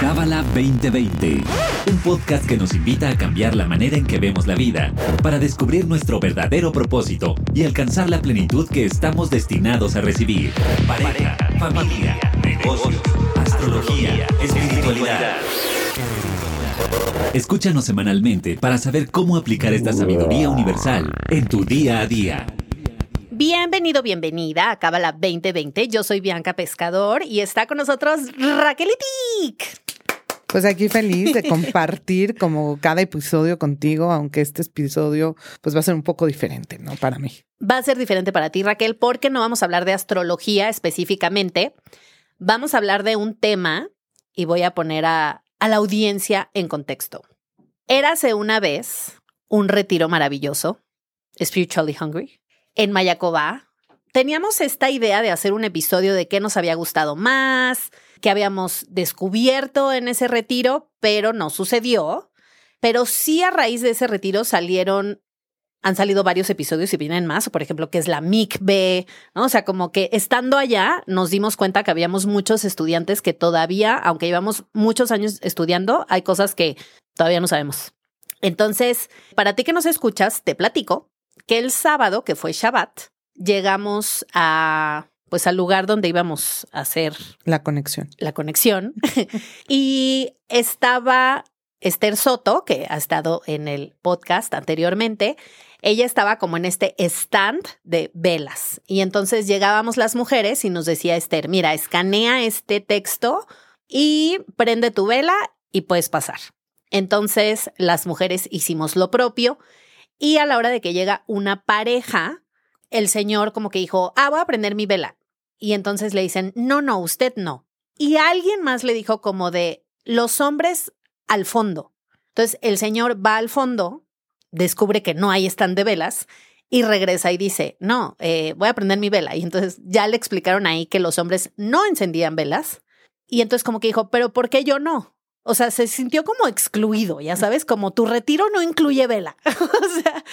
Cábala 2020, un podcast que nos invita a cambiar la manera en que vemos la vida para descubrir nuestro verdadero propósito y alcanzar la plenitud que estamos destinados a recibir. Pareja, familia, negocios, astrología, espiritualidad. Escúchanos semanalmente para saber cómo aplicar esta sabiduría universal en tu día a día. Bienvenido, bienvenida a Cábala 2020. Yo soy Bianca Pescador y está con nosotros Raquelitic. Pues aquí feliz de compartir como cada episodio contigo, aunque este episodio pues va a ser un poco diferente, ¿no? Para mí. Va a ser diferente para ti, Raquel, porque no vamos a hablar de astrología específicamente. Vamos a hablar de un tema y voy a poner a, a la audiencia en contexto. Érase una vez un retiro maravilloso, Spiritually Hungry, en Mayacobá. Teníamos esta idea de hacer un episodio de qué nos había gustado más, qué habíamos descubierto en ese retiro, pero no sucedió. Pero sí a raíz de ese retiro salieron han salido varios episodios y vienen más, por ejemplo, que es la MICB, ¿no? O sea, como que estando allá nos dimos cuenta que habíamos muchos estudiantes que todavía, aunque llevamos muchos años estudiando, hay cosas que todavía no sabemos. Entonces, para ti que nos escuchas, te platico que el sábado, que fue Shabbat, llegamos a pues al lugar donde íbamos a hacer la conexión. La conexión. y estaba Esther Soto, que ha estado en el podcast anteriormente, ella estaba como en este stand de velas. Y entonces llegábamos las mujeres y nos decía Esther, mira, escanea este texto y prende tu vela y puedes pasar. Entonces las mujeres hicimos lo propio y a la hora de que llega una pareja, el señor como que dijo, ah, voy a prender mi vela. Y entonces le dicen, no, no, usted no. Y alguien más le dijo como de, los hombres al fondo. Entonces el señor va al fondo descubre que no hay stand de velas y regresa y dice, no, eh, voy a prender mi vela. Y entonces ya le explicaron ahí que los hombres no encendían velas. Y entonces como que dijo, pero ¿por qué yo no? O sea, se sintió como excluido, ya sabes, como tu retiro no incluye vela. o sea,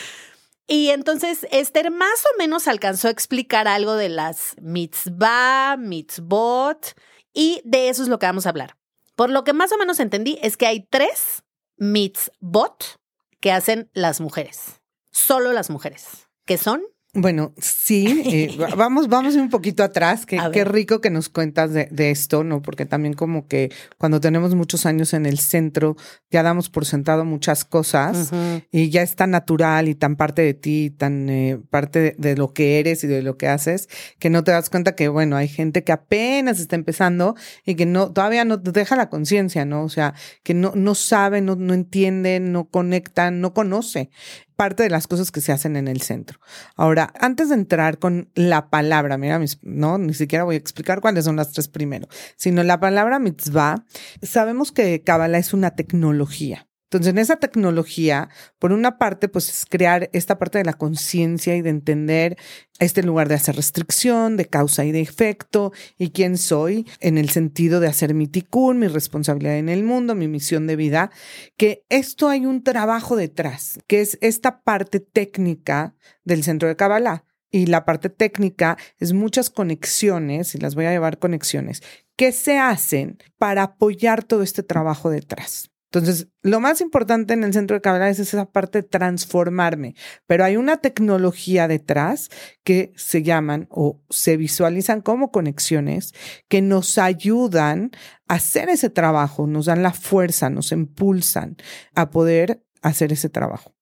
y entonces Esther más o menos alcanzó a explicar algo de las mitzvah, mitzvot, y de eso es lo que vamos a hablar. Por lo que más o menos entendí es que hay tres mitzvot que hacen las mujeres. Solo las mujeres. ¿Qué son? Bueno, sí, eh, vamos, vamos un poquito atrás. Qué, qué rico que nos cuentas de, esto, ¿no? Porque también como que cuando tenemos muchos años en el centro, ya damos por sentado muchas cosas y ya es tan natural y tan parte de ti, tan eh, parte de, lo que eres y de lo que haces, que no te das cuenta que, bueno, hay gente que apenas está empezando y que no, todavía no te deja la conciencia, ¿no? O sea, que no, no sabe, no, no entiende, no conecta, no conoce parte de las cosas que se hacen en el centro. Ahora, antes de entrar con la palabra, mira, no, ni siquiera voy a explicar cuáles son las tres primero, sino la palabra mitzvah, sabemos que Kabbalah es una tecnología. Entonces, en esa tecnología, por una parte, pues es crear esta parte de la conciencia y de entender este lugar de hacer restricción, de causa y de efecto, y quién soy, en el sentido de hacer mi tikkun, mi responsabilidad en el mundo, mi misión de vida, que esto hay un trabajo detrás, que es esta parte técnica del centro de Kabbalah. Y la parte técnica es muchas conexiones, y las voy a llevar conexiones, que se hacen para apoyar todo este trabajo detrás. Entonces, lo más importante en el centro de Kabbalah es esa parte de transformarme, pero hay una tecnología detrás que se llaman o se visualizan como conexiones que nos ayudan a hacer ese trabajo, nos dan la fuerza, nos impulsan a poder hacer ese trabajo.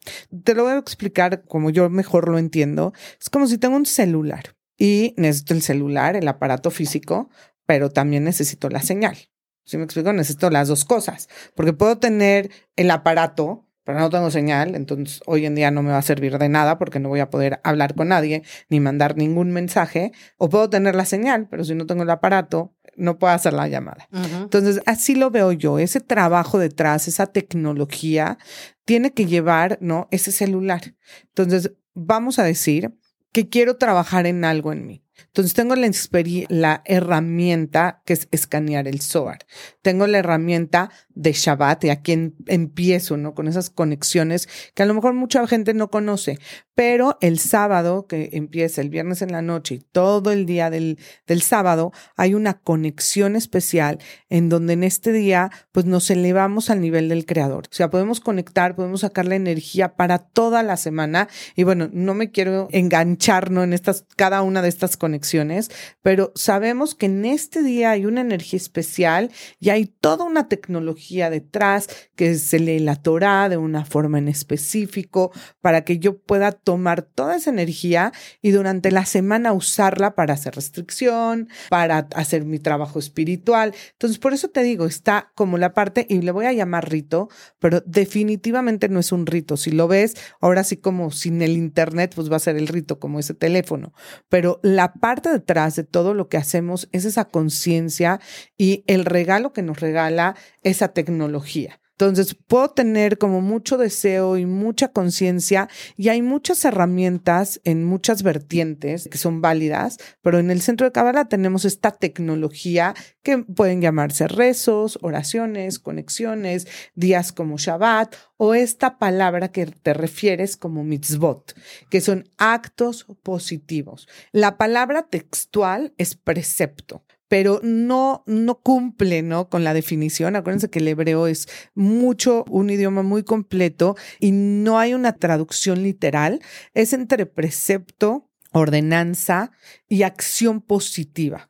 Te lo voy a explicar como yo mejor lo entiendo. Es como si tengo un celular y necesito el celular, el aparato físico, pero también necesito la señal. Si me explico, necesito las dos cosas, porque puedo tener el aparato, pero no tengo señal, entonces hoy en día no me va a servir de nada porque no voy a poder hablar con nadie ni mandar ningún mensaje, o puedo tener la señal, pero si no tengo el aparato, no puedo hacer la llamada. Entonces, así lo veo yo, ese trabajo detrás, esa tecnología, tiene que llevar, ¿no? Ese celular. Entonces, vamos a decir que quiero trabajar en algo en mí. Entonces tengo la, la herramienta que es escanear el Zohar. Tengo la herramienta de Shabbat y aquí empiezo, ¿no? Con esas conexiones que a lo mejor mucha gente no conoce, pero el sábado que empieza el viernes en la noche y todo el día del, del sábado hay una conexión especial en donde en este día pues nos elevamos al nivel del creador. O sea, podemos conectar, podemos sacar la energía para toda la semana y bueno, no me quiero enganchar, ¿no? En estas, cada una de estas conexiones, pero sabemos que en este día hay una energía especial y hay toda una tecnología detrás que se lee la Torah de una forma en específico para que yo pueda tomar toda esa energía y durante la semana usarla para hacer restricción, para hacer mi trabajo espiritual. Entonces, por eso te digo, está como la parte, y le voy a llamar rito, pero definitivamente no es un rito. Si lo ves, ahora sí como sin el internet, pues va a ser el rito, como ese teléfono. Pero la parte detrás de todo lo que hacemos es esa conciencia y el regalo que nos regala esa tecnología. Entonces, puedo tener como mucho deseo y mucha conciencia y hay muchas herramientas en muchas vertientes que son válidas, pero en el centro de Kabbalah tenemos esta tecnología que pueden llamarse rezos, oraciones, conexiones, días como Shabbat o esta palabra que te refieres como mitzvot, que son actos positivos. La palabra textual es precepto pero no, no cumple, ¿no? Con la definición. Acuérdense que el hebreo es mucho, un idioma muy completo y no hay una traducción literal. Es entre precepto, ordenanza y acción positiva.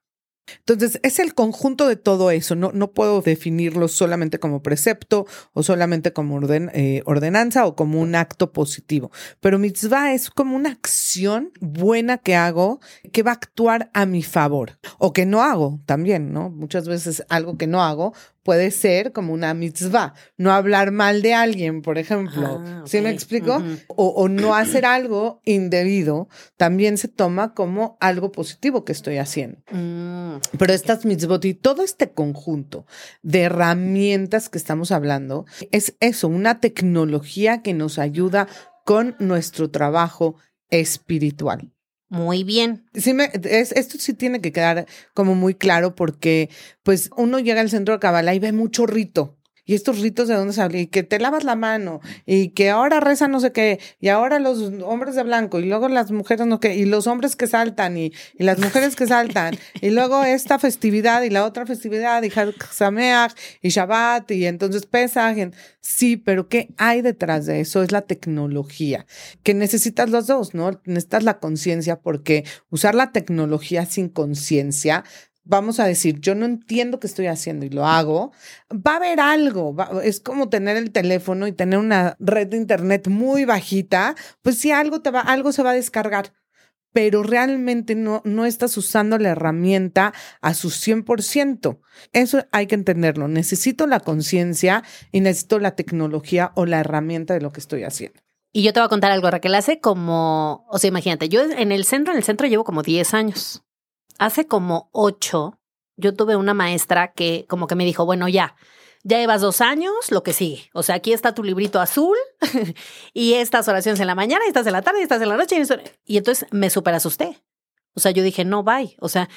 Entonces, es el conjunto de todo eso. No, no puedo definirlo solamente como precepto o solamente como eh, ordenanza o como un acto positivo. Pero mitzvah es como una acción buena que hago que va a actuar a mi favor o que no hago también, ¿no? Muchas veces algo que no hago puede ser como una mitzvah, no hablar mal de alguien, por ejemplo. Ah, ¿Sí me explico? o, no hacer algo indebido también se toma como algo positivo que estoy haciendo. Mm. Pero estas mitzvot y todo este conjunto de herramientas que estamos hablando es eso, una tecnología que nos ayuda con nuestro trabajo espiritual. Muy bien. Sí, me, es, esto sí tiene que quedar como muy claro porque pues uno llega al centro de Kabbalah y ve mucho rito. Y estos ritos de dónde salen, y que te lavas la mano, y que ahora reza no sé qué, y ahora los hombres de blanco, y luego las mujeres no qué, y los hombres que saltan, y, y las mujeres que saltan, y luego esta festividad y la otra festividad, y Sameach, y Shabbat, y entonces Pesach. Sí, pero ¿qué hay detrás de eso? Es la tecnología, que necesitas los dos, ¿no? Necesitas la conciencia, porque usar la tecnología sin conciencia vamos a decir, yo no entiendo qué estoy haciendo y lo hago, va a haber algo. es como tener el teléfono y tener una red de internet muy bajita, pues si algo te va, algo se va a descargar. Pero realmente no, no estás usando la herramienta a su 100%. Eso hay que entenderlo. Necesito la conciencia y necesito la tecnología o la herramienta de lo que estoy haciendo. Y yo te voy a contar algo, Raquel. Hace como, o sea, imagínate, yo en el centro, en el centro llevo como 10 años hace como ocho, yo tuve una maestra que como que me dijo, bueno, ya, ya llevas dos años, lo que sigue. O sea, aquí está tu librito azul y estas oraciones en la mañana, y estas en la tarde, y estas en la noche. Y entonces me super asusté. O sea, yo dije, no, bye. O sea,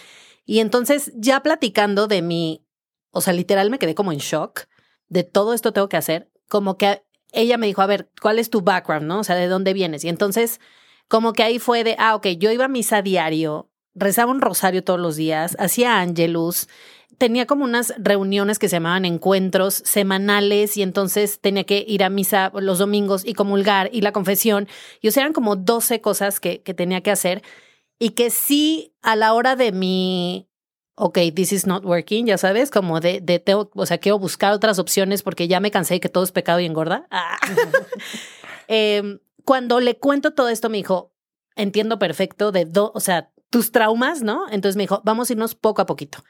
y entonces ya platicando de mi, o sea, literal me quedé como en shock de todo esto tengo que hacer. Como que ella me dijo, a ver, ¿cuál es tu background, no? O sea, ¿de dónde vienes? Y entonces, como que ahí fue de, ah, ok, yo iba a misa diario, rezaba un rosario todos los días, hacía ángelus, tenía como unas reuniones que se llamaban encuentros semanales y entonces tenía que ir a misa los domingos y comulgar y la confesión. Y o sea, eran como 12 cosas que, que tenía que hacer y que sí a la hora de mi, ok, this is not working, ya sabes, como de, de tengo, o sea, quiero buscar otras opciones porque ya me cansé de que todo es pecado y engorda. Ah. Em, cuando le cuento todo esto, me dijo, entiendo perfecto de, do, o sea, tus traumas, ¿no? Entonces me dijo, vamos a irnos poco a poquito.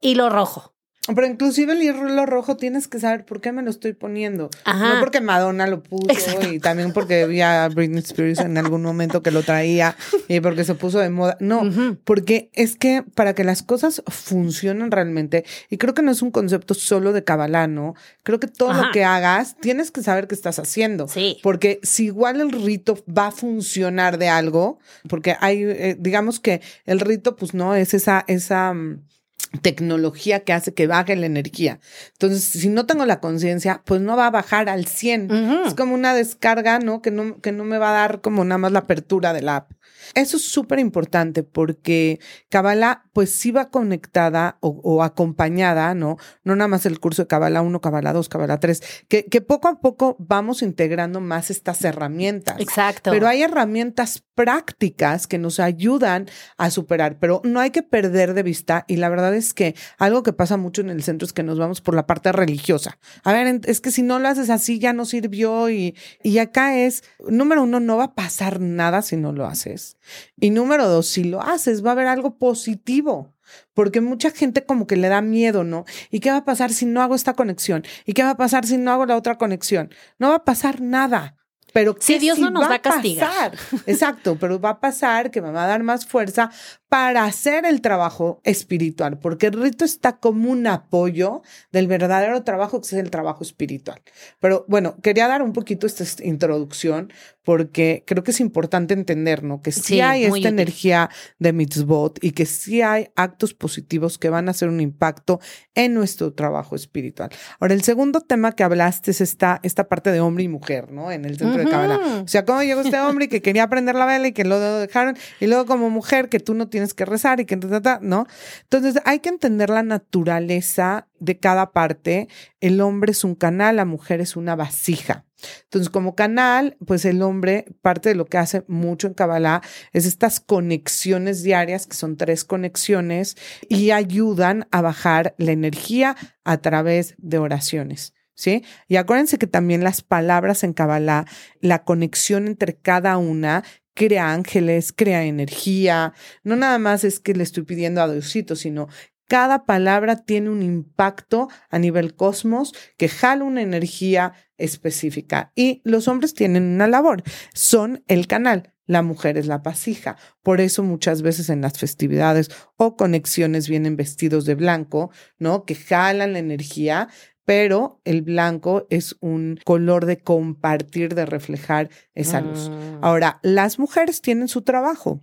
Y lo rojo. Pero inclusive el hilo rojo tienes que saber por qué me lo estoy poniendo. No porque Madonna lo puso y también porque vi a Britney Spears en algún momento que lo traía y porque se puso de moda. No, porque es que para que las cosas funcionen realmente, y creo que no es un concepto solo de Kabbalah, ¿no? Creo que todo lo que hagas tienes que saber qué estás haciendo. Sí. Porque si igual el rito va a funcionar de algo, porque hay, eh, digamos que el rito, pues no, es esa, esa mm, tecnología que hace que baje la energía. Entonces, si no tengo la conciencia, pues no va a bajar al 100. Es como una descarga, ¿no? Que, ¿no? que no me va a dar como nada más la apertura de la app. Eso es súper importante porque Kabbalah pues sí va conectada o, acompañada, ¿no? No nada más el curso de Kabbalah 1, Kabbalah 2, Kabbalah 3, que, que poco a poco vamos integrando más estas herramientas. Exacto. Pero hay herramientas prácticas que nos ayudan a superar, pero no hay que perder de vista y la verdad es que algo que pasa mucho en el centro es que nos vamos por la parte religiosa. A ver, es que si no lo haces así ya no sirvió y, y acá es, número uno, no va a pasar nada si no lo haces. Y número dos, si lo haces, va a haber algo positivo. Porque mucha gente como que le da miedo, ¿no? ¿Y qué va a pasar si no hago esta conexión? ¿Y qué va a pasar si no hago la otra conexión? No va a pasar nada. Pero si Dios no nos va, a castigar. Exacto, pero va a pasar que me va a dar más fuerza para hacer el trabajo espiritual, porque el rito está como un apoyo del verdadero trabajo que es el trabajo espiritual. Pero bueno, quería dar un poquito esta introducción porque creo que es importante entender, ¿no? Que sí, hay esta energía de mitzvot y que sí hay actos positivos que van a hacer un impacto en nuestro trabajo espiritual. Ahora, el segundo tema que hablaste es esta, esta parte de hombre y mujer, ¿no? En el centro de Kabbalah. O sea, cómo llegó este hombre que quería aprender la vela y que lo dejaron, y luego como mujer que tú no tienes tienes que rezar y que, ¿no? Entonces hay que entender la naturaleza de cada parte. El hombre es un canal, la mujer es una vasija. Entonces, como canal, pues el hombre, parte de lo que hace mucho en Kabbalah es estas conexiones diarias, que son tres conexiones, y ayudan a bajar la energía a través de oraciones. ¿Sí? Y acuérdense que también las palabras en Kabbalah, la conexión entre cada una crea ángeles, crea energía. No nada más es que le estoy pidiendo a Diosito, sino cada palabra tiene un impacto a nivel cosmos que jala una energía específica. Y los hombres tienen una labor, son el canal. La mujer es la pasija. Por eso muchas veces en las festividades o conexiones vienen vestidos de blanco, ¿no? Que jalan la energía pero el blanco es un color de compartir, de reflejar esa luz. Mm. Ahora, las mujeres tienen su trabajo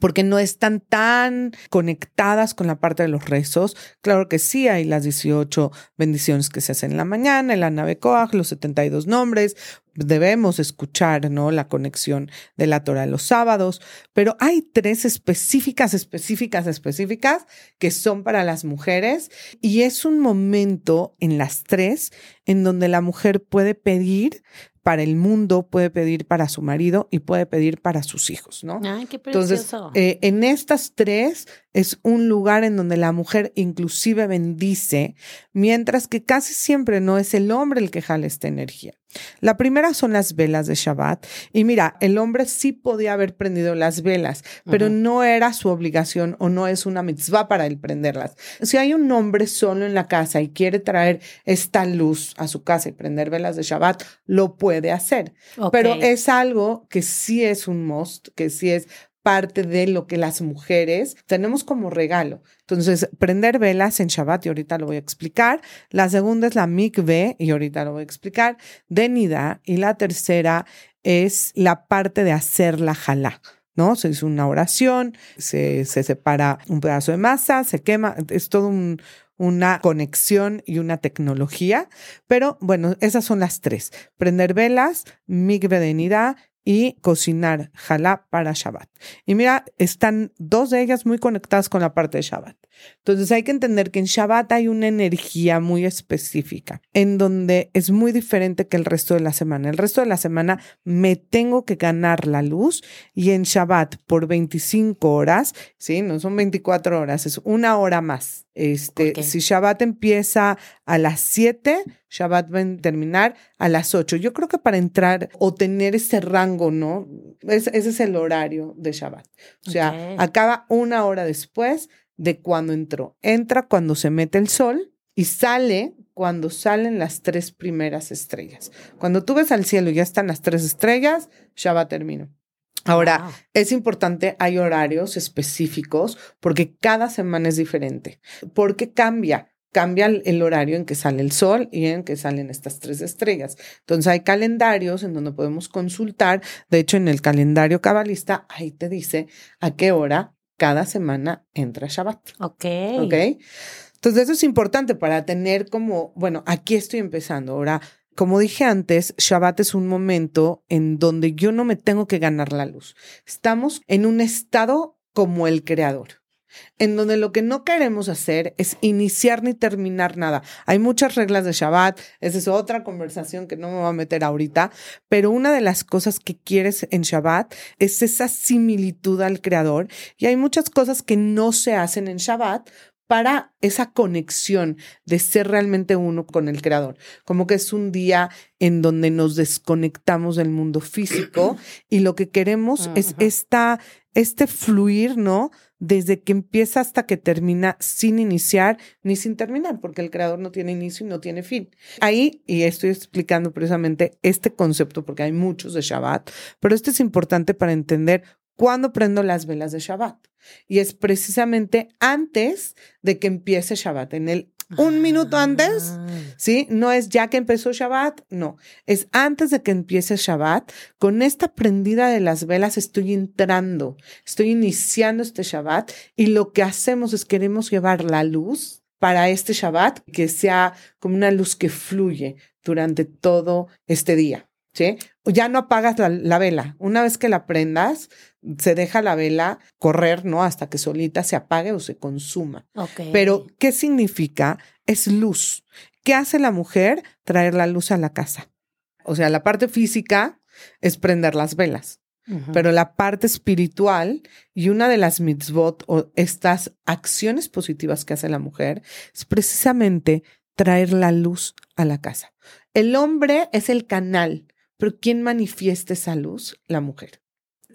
porque no están tan conectadas con la parte de los rezos. Claro que sí, hay las 18 bendiciones que se hacen en la mañana, en la nave Coag, los 72 nombres, debemos escuchar, ¿no? La conexión de la Torah los sábados, pero hay tres específicas, específicas, específicas que son para las mujeres y es un momento en las tres en donde la mujer puede pedir para el mundo, puede pedir para su marido y puede pedir para sus hijos, ¿no? Ay, qué precioso. Entonces, eh, en estas tres es un lugar en donde la mujer inclusive bendice, mientras que casi siempre no es el hombre el que jala esta energía. La primera son las velas de Shabbat. Y mira, el hombre sí podía haber prendido las velas, pero no era su obligación o no es una mitzvah para él prenderlas. Si hay un hombre solo en la casa y quiere traer esta luz a su casa y prender velas de Shabbat, lo puede hacer. Pero es algo que sí es un must, que sí es parte de lo que las mujeres tenemos como regalo. Entonces, prender velas en Shabbat, y ahorita lo voy a explicar. La segunda es la mikve, y ahorita lo voy a explicar, de. Y la tercera es la parte de hacer la jalá. ¿no? Se hizo una oración, se, se separa un pedazo de masa, se quema, es todo un, una conexión y una tecnología. Pero bueno, esas son las tres. Prender velas, mikve de Nida y cocinar jalá para Shabbat. Y mira, están dos de ellas muy conectadas con la parte de Shabbat. Entonces hay que entender que en Shabbat hay una energía muy específica, en donde es muy diferente que el resto de la semana. El resto de la semana me tengo que ganar la luz y en Shabbat por 25 horas, ¿sí? No son 24 horas, es una hora más. Este, Si Shabbat empieza a las 7, Shabbat va a terminar a las 8. Yo creo que para entrar o tener ese rango, ¿no? ese es el horario de Shabbat. O sea, acaba una hora después de cuando entró. Entra cuando se mete el sol y sale cuando salen las tres primeras estrellas. Cuando tú ves al cielo y ya están las tres estrellas, Shabbat terminó. Ahora, es importante, hay horarios específicos porque cada semana es diferente. Porque cambia, cambia el horario en que sale el sol y en que salen estas tres estrellas. Entonces hay calendarios en donde podemos consultar. De hecho, en el calendario cabalista, ahí te dice a qué hora cada semana entra Shabbat. Ok. Ok. Entonces eso es importante para tener como, bueno, aquí estoy empezando. Ahora, como dije antes, Shabbat es un momento en donde yo no me tengo que ganar la luz. Estamos en un estado como el creador, en donde lo que no queremos hacer es iniciar ni terminar nada. Hay muchas reglas de Shabbat, esa es otra conversación que no me voy a meter ahorita, pero una de las cosas que quieres en Shabbat es esa similitud al creador y hay muchas cosas que no se hacen en Shabbat para esa conexión de ser realmente uno con el creador. Como que es un día en donde nos desconectamos del mundo físico y lo que queremos es esta, este fluir, ¿no? Desde que empieza hasta que termina sin iniciar ni sin terminar, porque el creador no tiene inicio y no tiene fin. Ahí, y estoy explicando precisamente este concepto, porque hay muchos de Shabbat, pero esto es importante para entender cuándo prendo las velas de Shabbat. Y es precisamente antes de que empiece Shabbat, en el un minuto antes, ah. ¿sí? No es ya que empezó Shabbat, no, es antes de que empiece Shabbat. Con esta prendida de las velas estoy entrando, estoy iniciando este Shabbat y lo que hacemos es queremos llevar la luz para este Shabbat que sea como una luz que fluye durante todo este día. ¿Sí? Ya no apagas la, la, vela. Una vez que la prendas, se deja la vela correr, ¿no? Hasta que solita se apague o se consuma. Pero, ¿qué significa? Es luz. ¿Qué hace la mujer? Traer la luz a la casa. O sea, la parte física es prender las velas. Pero la parte espiritual y una de las mitzvot o estas acciones positivas que hace la mujer es precisamente traer la luz a la casa. El hombre es el canal, pero ¿quién manifiesta esa luz? La mujer.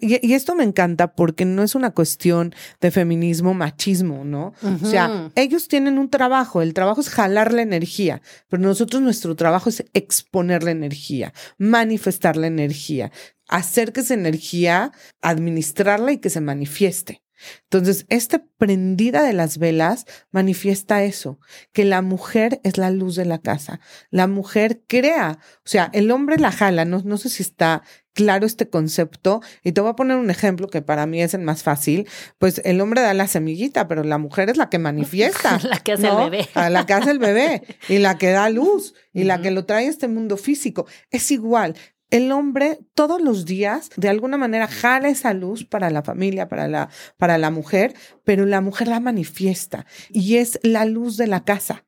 Y, esto me encanta porque no es una cuestión de feminismo, machismo, ¿no? O sea, ellos tienen un trabajo, el trabajo es jalar la energía, pero nosotros nuestro trabajo es exponer la energía, manifestar la energía, hacer que esa energía, administrarla y que se manifieste. Entonces, esta prendida de las velas manifiesta eso, que la mujer es la luz de la casa. La mujer crea, o sea, el hombre la jala, no, no sé si está claro este concepto. Y te voy a poner un ejemplo que para mí es el más fácil. Pues el hombre da la semillita, pero la mujer es la que manifiesta. la que hace el bebé. la que hace el bebé y la que da luz y la que lo trae a este mundo físico. Es igual el hombre todos los días de alguna manera jala esa luz para la familia, para la, para la mujer, pero la mujer la manifiesta y es la luz de la casa.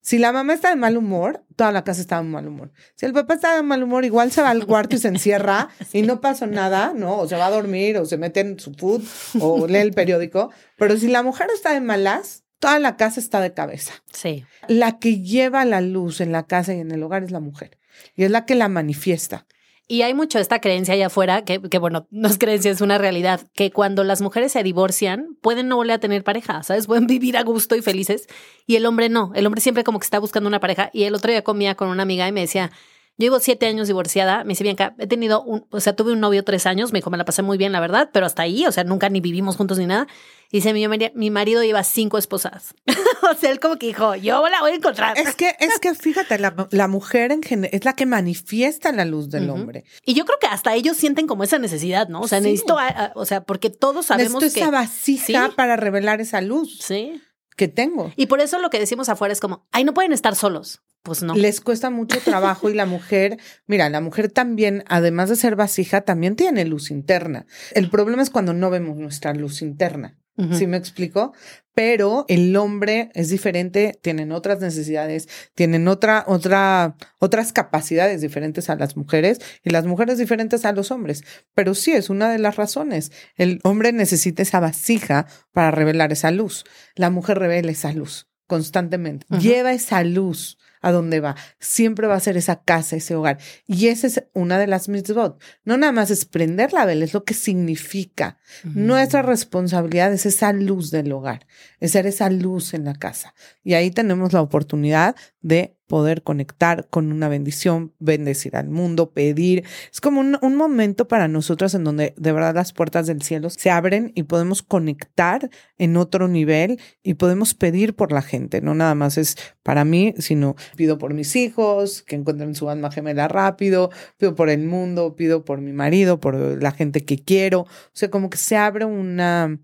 Si la mamá está de mal humor, toda la casa está de mal humor. Si el papá está de mal humor, igual se va al cuarto y se encierra y no pasa nada, ¿no? O se va a dormir o se mete en su food o lee el periódico. Pero si la mujer está de malas, toda la casa está de cabeza. Sí. La que lleva la luz en la casa y en el hogar es la mujer y es la que la manifiesta. Y hay mucho esta creencia allá afuera, que, que, bueno, no es creencia, es una realidad, que cuando las mujeres se divorcian, pueden no volver a tener pareja, ¿sabes? Pueden vivir a gusto y felices. Y el hombre no. El hombre siempre como que está buscando una pareja. Y el otro día comía con una amiga y me decía, llevo siete años divorciada. Me dice, Bianca, he tenido un, o sea, tuve un novio tres años. Me dijo, me la pasé muy bien, la verdad, pero hasta ahí, o sea, nunca ni vivimos juntos ni nada. Y dice, mi, mi marido lleva cinco esposas. o sea, él como que dijo, yo la voy a encontrar. Es que, es que fíjate, la, mujer en general es la que manifiesta la luz del hombre. Y yo creo que hasta ellos sienten como esa necesidad, ¿no? O sea, necesito, o sea, porque todos sabemos necesito esa vasija para revelar esa luz. Sí. Que tengo. Y por eso lo que decimos afuera es como, ay, no pueden estar solos. Pues no. Les cuesta mucho trabajo y la mujer, mira, la mujer también, además de ser vasija, también tiene luz interna. El problema es cuando no vemos nuestra luz interna. ¿Sí me explico? Pero el hombre es diferente, tienen otras necesidades, tienen otra, otra, otras capacidades diferentes a las mujeres y las mujeres diferentes a los hombres. Pero sí es una de las razones. El hombre necesita esa vasija para revelar esa luz. La mujer revela esa luz constantemente. Lleva esa luz a dónde va. Siempre va a ser esa casa, ese hogar. Y esa es una de las mitzvot. No nada más es prender la vela, es lo que significa. Nuestra responsabilidad es esa luz del hogar, es ser esa luz en la casa. Y ahí tenemos la oportunidad de poder conectar con una bendición, bendecir al mundo, pedir. Es como un, un, momento para nosotros en donde de verdad las puertas del cielo se abren y podemos conectar en otro nivel y podemos pedir por la gente. No nada más es para mí, sino pido por mis hijos, que encuentren su alma gemela rápido, pido por el mundo, pido por mi marido, por la gente que quiero. O sea, como que se abre una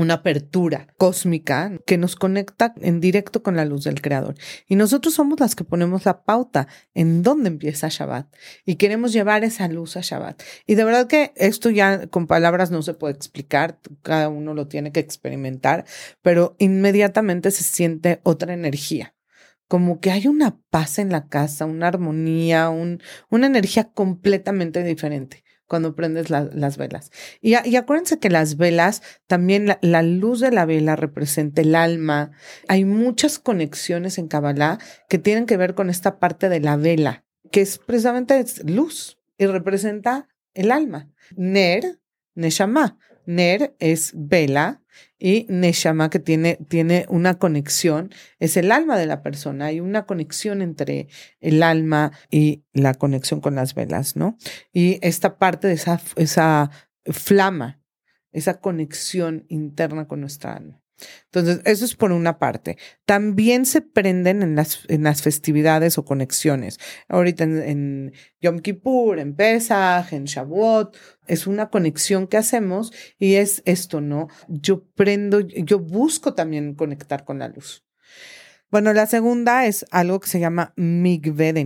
una apertura cósmica que nos conecta en directo con la luz del Creador. Y nosotros somos las que ponemos la pauta en dónde empieza Shabbat y queremos llevar esa luz a Shabbat. Y de verdad que esto ya con palabras no se puede explicar, cada uno lo tiene que experimentar, pero inmediatamente se siente otra energía como que hay una paz en la casa, una armonía, un, una energía completamente diferente cuando prendes las velas. Y, acuérdense que las velas, también la, luz de la vela representa el alma. Hay muchas conexiones en Kabbalah que tienen que ver con esta parte de la vela, que es precisamente luz y representa el alma. Ner, Neshama. Ner es vela y Neshama que tiene, tiene una conexión, es el alma de la persona, hay una conexión entre el alma y la conexión con las velas, ¿no? Y esta parte de esa, esa flama, esa conexión interna con nuestra alma. Entonces, eso es por una parte. También se prenden en las, en las festividades o conexiones. Ahorita en, Yom Kippur, en Pesach, en Shavuot, es una conexión que hacemos y es esto, ¿no? Yo prendo, yo busco también conectar con la luz. Bueno, la segunda es algo que se llama migve de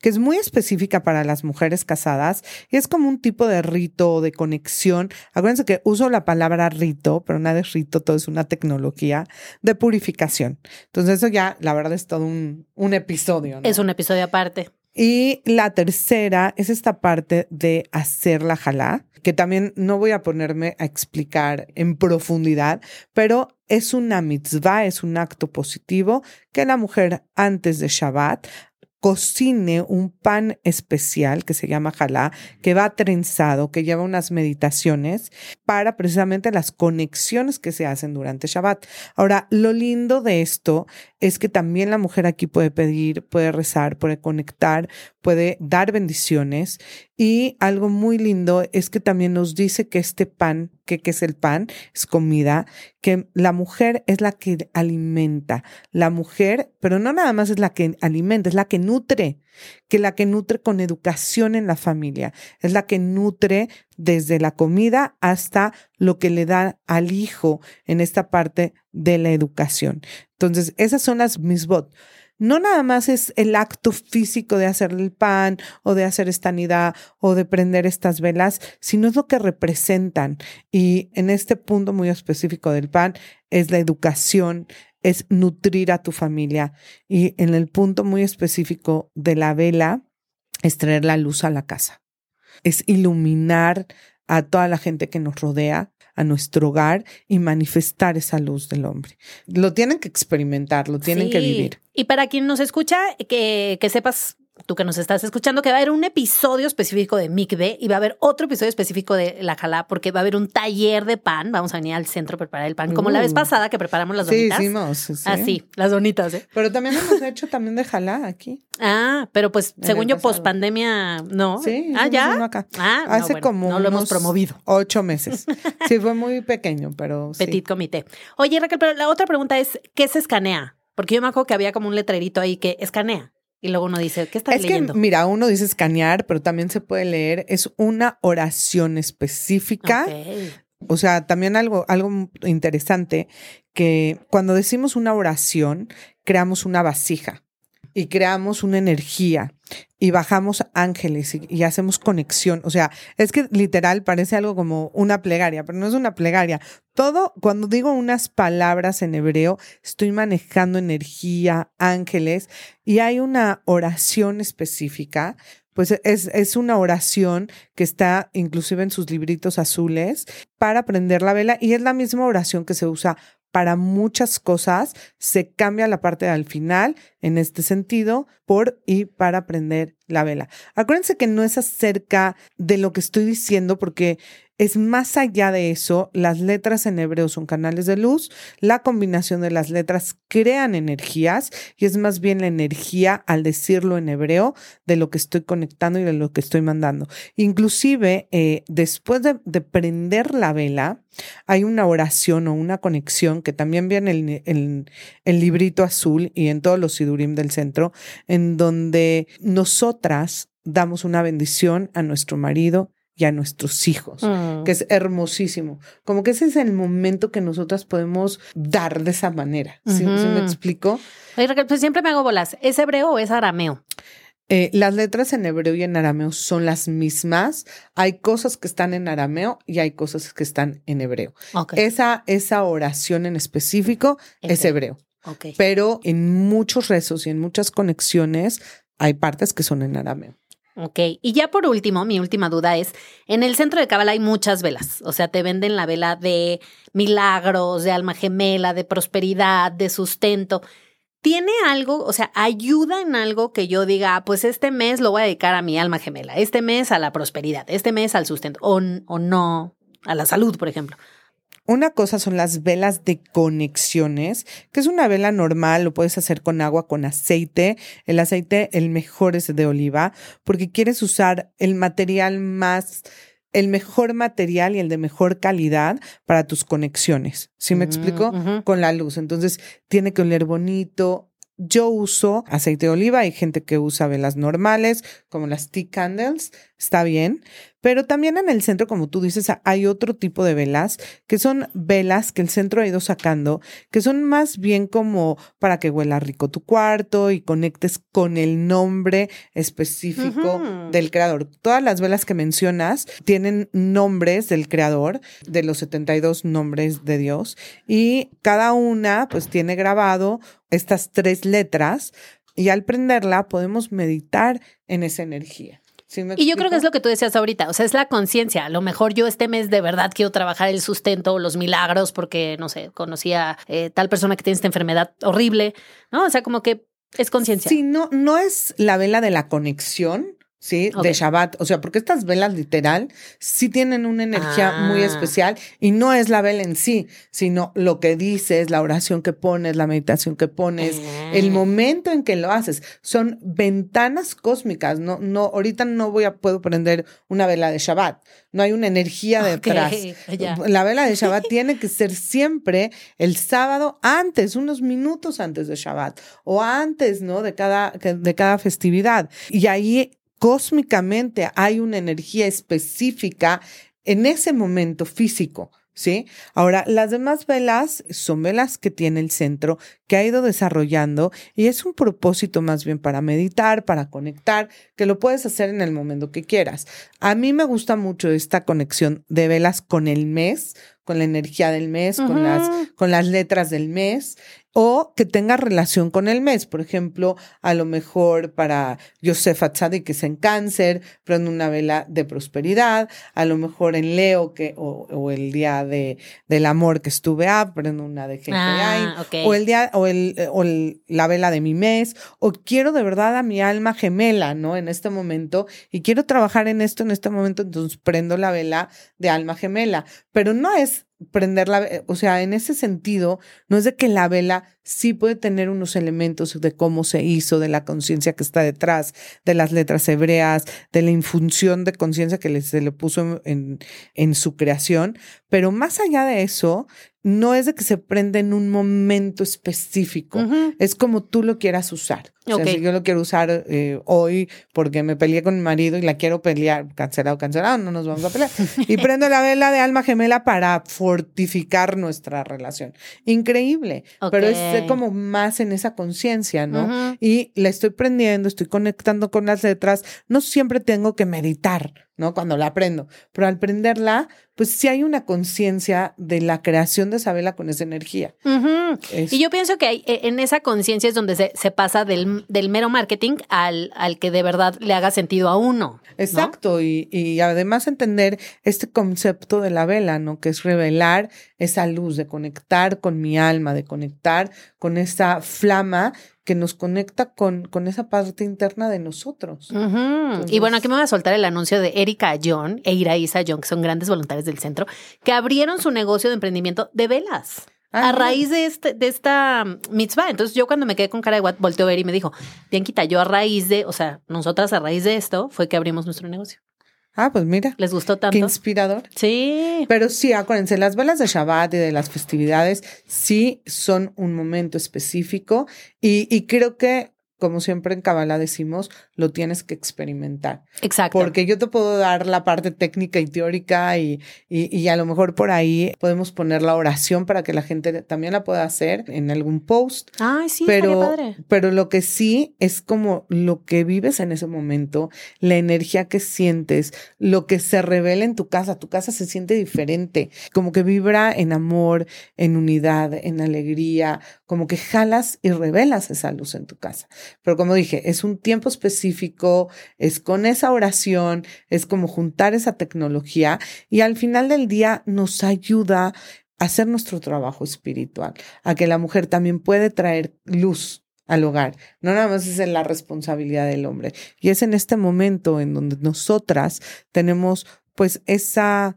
que es muy específica para las mujeres casadas y es como un tipo de rito de conexión. Acuérdense que uso la palabra rito, pero nada es rito, todo es una tecnología de purificación. Entonces eso ya, la verdad, es todo un, un episodio. Es un episodio aparte. Y la tercera es esta parte de hacer la jalá, que también no voy a ponerme a explicar en profundidad, pero es una mitzvah, es un acto positivo que la mujer antes de Shabbat cocine un pan especial que se llama jalá, que va trenzado, que lleva unas meditaciones para precisamente las conexiones que se hacen durante Shabbat. Ahora, lo lindo de esto es que también la mujer aquí puede pedir, puede rezar, puede conectar, puede dar bendiciones y algo muy lindo es que también nos dice que este pan, que, es el pan, es comida, que la mujer es la que alimenta. La mujer, pero no nada más es la que alimenta, es la que nutre, que la que nutre con educación en la familia, es la que nutre desde la comida hasta lo que le da al hijo en esta parte de la educación. Entonces, esas son las misbot no nada más es el acto físico de hacer el pan o de hacer esta nidad o de prender estas velas, sino es lo que representan. Y en este punto muy específico del pan es la educación, es nutrir a tu familia. Y en el punto muy específico de la vela es traer la luz a la casa, es iluminar a toda la gente que nos rodea, a nuestro hogar y manifestar esa luz del hombre. Lo tienen que experimentar, lo tienen que vivir. Y para quien nos escucha, que, que sepas tú que nos estás escuchando, que va a haber un episodio específico de Mikve y va a haber otro episodio específico de La Jalá, porque va a haber un taller de pan. Vamos a venir al centro a preparar el pan, como la vez uh. pasada que preparamos las donitas. Sí, hicimos. Sí. Así, las donitas. ¿eh? Pero también hemos hecho también de Jalá aquí. Ah, pero pues según yo, post pandemia, no. Sí, ah, ya. Acá. Ah, hace como. No lo hemos promovido. Ocho meses. sí, fue muy pequeño, pero. Petit comité. Oye, Raquel, pero la otra pregunta es: ¿qué se escanea? Porque yo me acuerdo que había como un letrerito ahí que escanea. Y luego uno dice, ¿qué está leyendo? Es que, mira, uno dice escanear, pero también se puede leer, es una oración específica. O sea, también algo, algo interesante, que cuando decimos una oración, creamos una vasija y creamos una energía y bajamos ángeles y, hacemos conexión. O sea, es que literal parece algo como una plegaria, pero no es una plegaria. Todo, cuando digo unas palabras en hebreo, estoy manejando energía, ángeles y hay una oración específica pues es, es, una oración que está inclusive en sus libritos azules para prender la vela y es la misma oración que se usa para muchas cosas, se cambia la parte al final en este sentido por y para prender la vela. Acuérdense que no es acerca de lo que estoy diciendo porque es más allá de eso, las letras en hebreo son canales de luz, la combinación de las letras crean energías y es más bien la energía al decirlo en hebreo de lo que estoy conectando y de lo que estoy mandando. Inclusive, eh, después de, prender la vela, hay una oración o una conexión que también viene en el, librito azul y en todos los sidurim del centro, en donde nosotras damos una bendición a nuestro marido y a nuestros hijos, mm. que es hermosísimo. Como que ese es el momento que nosotras podemos dar de esa manera. ¿Sí, me explico? pues siempre me hago bolas. ¿Es hebreo o es arameo? Eh, las letras en hebreo y en arameo son las mismas. Hay cosas que están en arameo y hay cosas que están en hebreo. Esa, esa oración en específico es hebreo. Pero en muchos rezos y en muchas conexiones hay partes que son en arameo. Ok, y ya por último, mi última duda es, en el centro de Cabala hay muchas velas, o sea, te venden la vela de milagros, de alma gemela, de prosperidad, de sustento. ¿Tiene algo, o sea, ayuda en algo que yo diga, ah, pues este mes lo voy a dedicar a mi alma gemela, este mes a la prosperidad, este mes al sustento, o, o no, a la salud, por ejemplo? Una cosa son las velas de conexiones, que es una vela normal, lo puedes hacer con agua, con aceite. El aceite, el mejor es de oliva, porque quieres usar el material más el mejor material y el de mejor calidad para tus conexiones. ¿Sí me explico? Con la luz. Entonces, tiene que oler bonito. Yo uso aceite de oliva, hay gente que usa velas normales, como las tea candles, está bien, pero también en el centro, como tú dices, hay otro tipo de velas, que son velas que el centro ha ido sacando, que son más bien como para que huela rico tu cuarto y conectes con el nombre específico del creador. Todas las velas que mencionas tienen nombres del creador, de los 72 nombres de Dios, y cada una pues tiene grabado estas tres letras y al prenderla podemos meditar en esa energía y yo creo que es lo que tú decías ahorita, o sea, es la conciencia. A lo mejor yo este mes de verdad quiero trabajar el sustento o los milagros porque, no sé, conocí a eh, tal persona que tiene esta enfermedad horrible, ¿no? O sea, como que es conciencia. Sí, no, no es la vela de la conexión, ¿sí? De Shabbat. O sea, porque estas velas literal sí tienen una energía muy ah. especial y no es la vela en sí, sino lo que dices, la oración que pones, la meditación que pones, el ah. momento en que lo haces. Son ventanas cósmicas. No, no, ahorita no voy a, puedo prender una vela de Shabbat. No hay una energía detrás. La vela de Shabbat tiene que ser siempre el sábado antes, unos minutos antes de Shabbat o antes, ¿no? De cada, de cada festividad. Y ahí cósmicamente hay una energía específica en ese momento físico. ¿Sí? Ahora, las demás velas son velas que tiene el centro, que ha ido desarrollando y es un propósito más bien para meditar, para conectar, que lo puedes hacer en el momento que quieras. A mí me gusta mucho esta conexión de velas con el mes, con la energía del mes, con, las, con las letras del mes o que tenga relación con el mes. Por ejemplo, a lo mejor para Josefa Tzadi, que es en cáncer, prende una vela de prosperidad. A lo mejor en Leo, que, o, el día de, del amor que estuve a, prendo una de. Ah, o el día, o, el, o la vela de mi mes. O quiero de verdad a mi alma gemela, ¿no? En este momento. Y quiero trabajar en esto en este momento, entonces prendo la vela de alma gemela. Pero no es prenderla, eh, o sea, en ese sentido, no es de que la vela sí puede tener unos elementos de cómo se hizo, de la conciencia que está detrás, de las letras hebreas, de la infunción de conciencia que se le puso en, en su creación, pero más allá de eso, no es de que se prenda en un momento específico, es como tú lo quieras usar. O sea, si yo lo quiero usar eh, hoy porque me peleé con mi marido y la quiero pelear, cancelado, cancelado, no nos vamos a pelear. y prendo la vela de alma gemela para fortificar nuestra relación. Increíble, pero es como más en esa conciencia, ¿no? Y la estoy prendiendo, estoy conectando con las letras, no siempre tengo que meditar. ¿no? Cuando la prendo. Pero al prenderla, pues sí hay una conciencia de la creación de esa vela con esa energía. Y yo pienso que hay, e, en esa conciencia es donde se, se pasa del, del, mero marketing al, al que de verdad le haga sentido a uno. Exacto, y, y además entender este concepto de la vela, ¿no? Que es revelar esa luz, de conectar con mi alma, de conectar con esa flama que nos conecta con, con esa parte interna de nosotros. y bueno, aquí me voy a soltar el anuncio de Erika John e Iraísa John, que son grandes voluntarios del centro, que abrieron su negocio de emprendimiento de velas. Ah, a raíz de, este, de esta mitzvah. Entonces yo cuando me quedé con cara de what, volteo a ver y me dijo, Bianquita, yo a raíz de, o sea, nosotras a raíz de esto fue que abrimos nuestro negocio. Ah, pues mira. ¿Les gustó tanto? Qué inspirador. Sí. Pero sí, acuérdense, las velas de Shabbat y de las festividades sí son un momento específico y, y creo que como siempre en Kabbalah decimos, lo tienes que experimentar. Exacto. Porque yo te puedo dar la parte técnica y teórica y, y, a lo mejor por ahí podemos poner la oración para que la gente también la pueda hacer en algún post. Ay, sí, pero, padre. pero lo que sí es como lo que vives en ese momento, la energía que sientes, lo que se revela en tu casa. Tu casa se siente diferente, como que vibra en amor, en unidad, en alegría, como que jalas y revelas esa luz en tu casa. Pero como dije, es un tiempo específico, es con esa oración, es como juntar esa tecnología y al final del día nos ayuda a hacer nuestro trabajo espiritual, a que la mujer también puede traer luz al hogar. No nada más es en la responsabilidad del hombre. Y es en este momento en donde nosotras tenemos pues esa,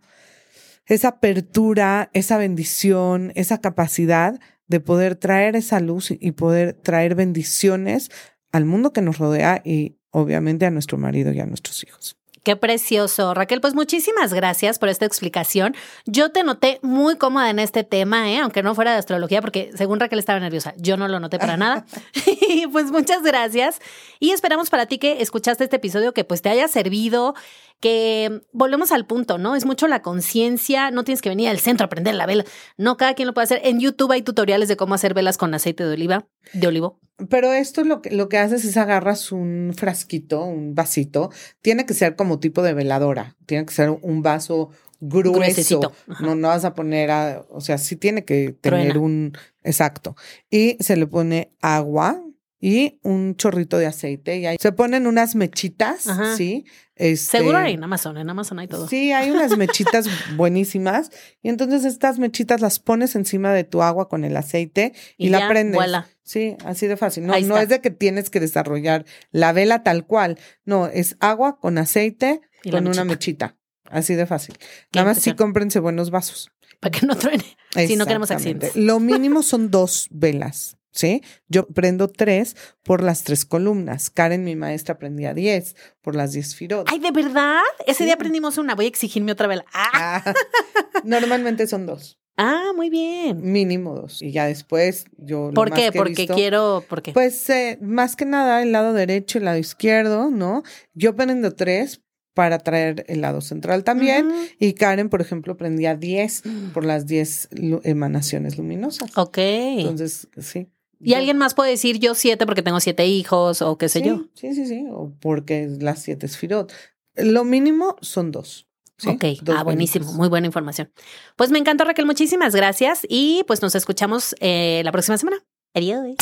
esa apertura, esa bendición, esa capacidad de poder traer esa luz y poder traer bendiciones al mundo que nos rodea y obviamente a nuestro marido y a nuestros hijos. Qué precioso. Raquel, pues muchísimas gracias por esta explicación. Yo te noté muy cómoda en este tema, ¿eh? aunque no fuera de astrología, porque según Raquel estaba nerviosa. Yo no lo noté para nada. y pues muchas gracias. Y esperamos para ti que escuchaste este episodio que pues te haya servido que volvemos al punto, ¿no? Es mucho la conciencia, no tienes que venir al centro a aprender la vela. No, cada quien lo puede hacer. En YouTube hay tutoriales de cómo hacer velas con aceite de oliva, de olivo. Pero esto lo que, lo que haces es agarras un frasquito, un vasito, tiene que ser como tipo de veladora, tiene que ser un vaso grueso. No, no vas a poner, a, o sea, sí tiene que tener un, exacto. Y se le pone agua, y un chorrito de aceite y ahí se ponen unas mechitas, ¿sí? Este, Seguro hay en Amazon, en Amazon hay todo. Sí, hay unas mechitas buenísimas y entonces estas mechitas las pones encima de tu agua con el aceite y, la prendes. Sí, así de fácil. No, no es de que tienes que desarrollar la vela tal cual. No, es agua con aceite y con una mechita. Así de fácil. Nada más sí cómprense buenos vasos. Para que no truene. Si no queremos accidentes. Lo mínimo son dos velas. ¿Sí? Yo prendo tres por las tres columnas. Karen, mi maestra, aprendía diez por las diez firot. Ay, ¿de verdad? Ese día aprendimos una. Voy a exigirme otra vela. Ah. ah. normalmente son dos. Ah, muy bien. Mínimo dos. Y ya después yo. ¿Por qué? Porque quiero. ¿Por qué? Pues eh, más que nada el lado derecho y el lado izquierdo, ¿no? Yo prendo tres para traer el lado central también. Y Karen, por ejemplo, prendía diez por las diez emanaciones luminosas. Ok. Entonces, sí. Y alguien más puede decir yo siete porque tengo siete hijos o qué sé yo. Sí, sí, sí, o porque las siete es Firot. Lo mínimo son dos. Ok, ah, buenísimo, muy buena información. Pues me encantó Raquel, muchísimas gracias y pues nos escuchamos eh, la próxima semana. Adiós.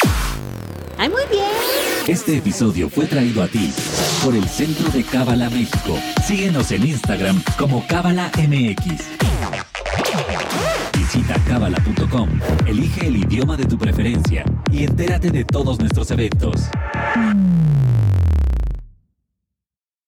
¡Ay, muy bien! Este episodio fue traído a ti por el Centro de Cábala México. Síguenos en Instagram como Cábala MX. Visita cábala.com, elige el idioma de tu preferencia y entérate de todos nuestros eventos.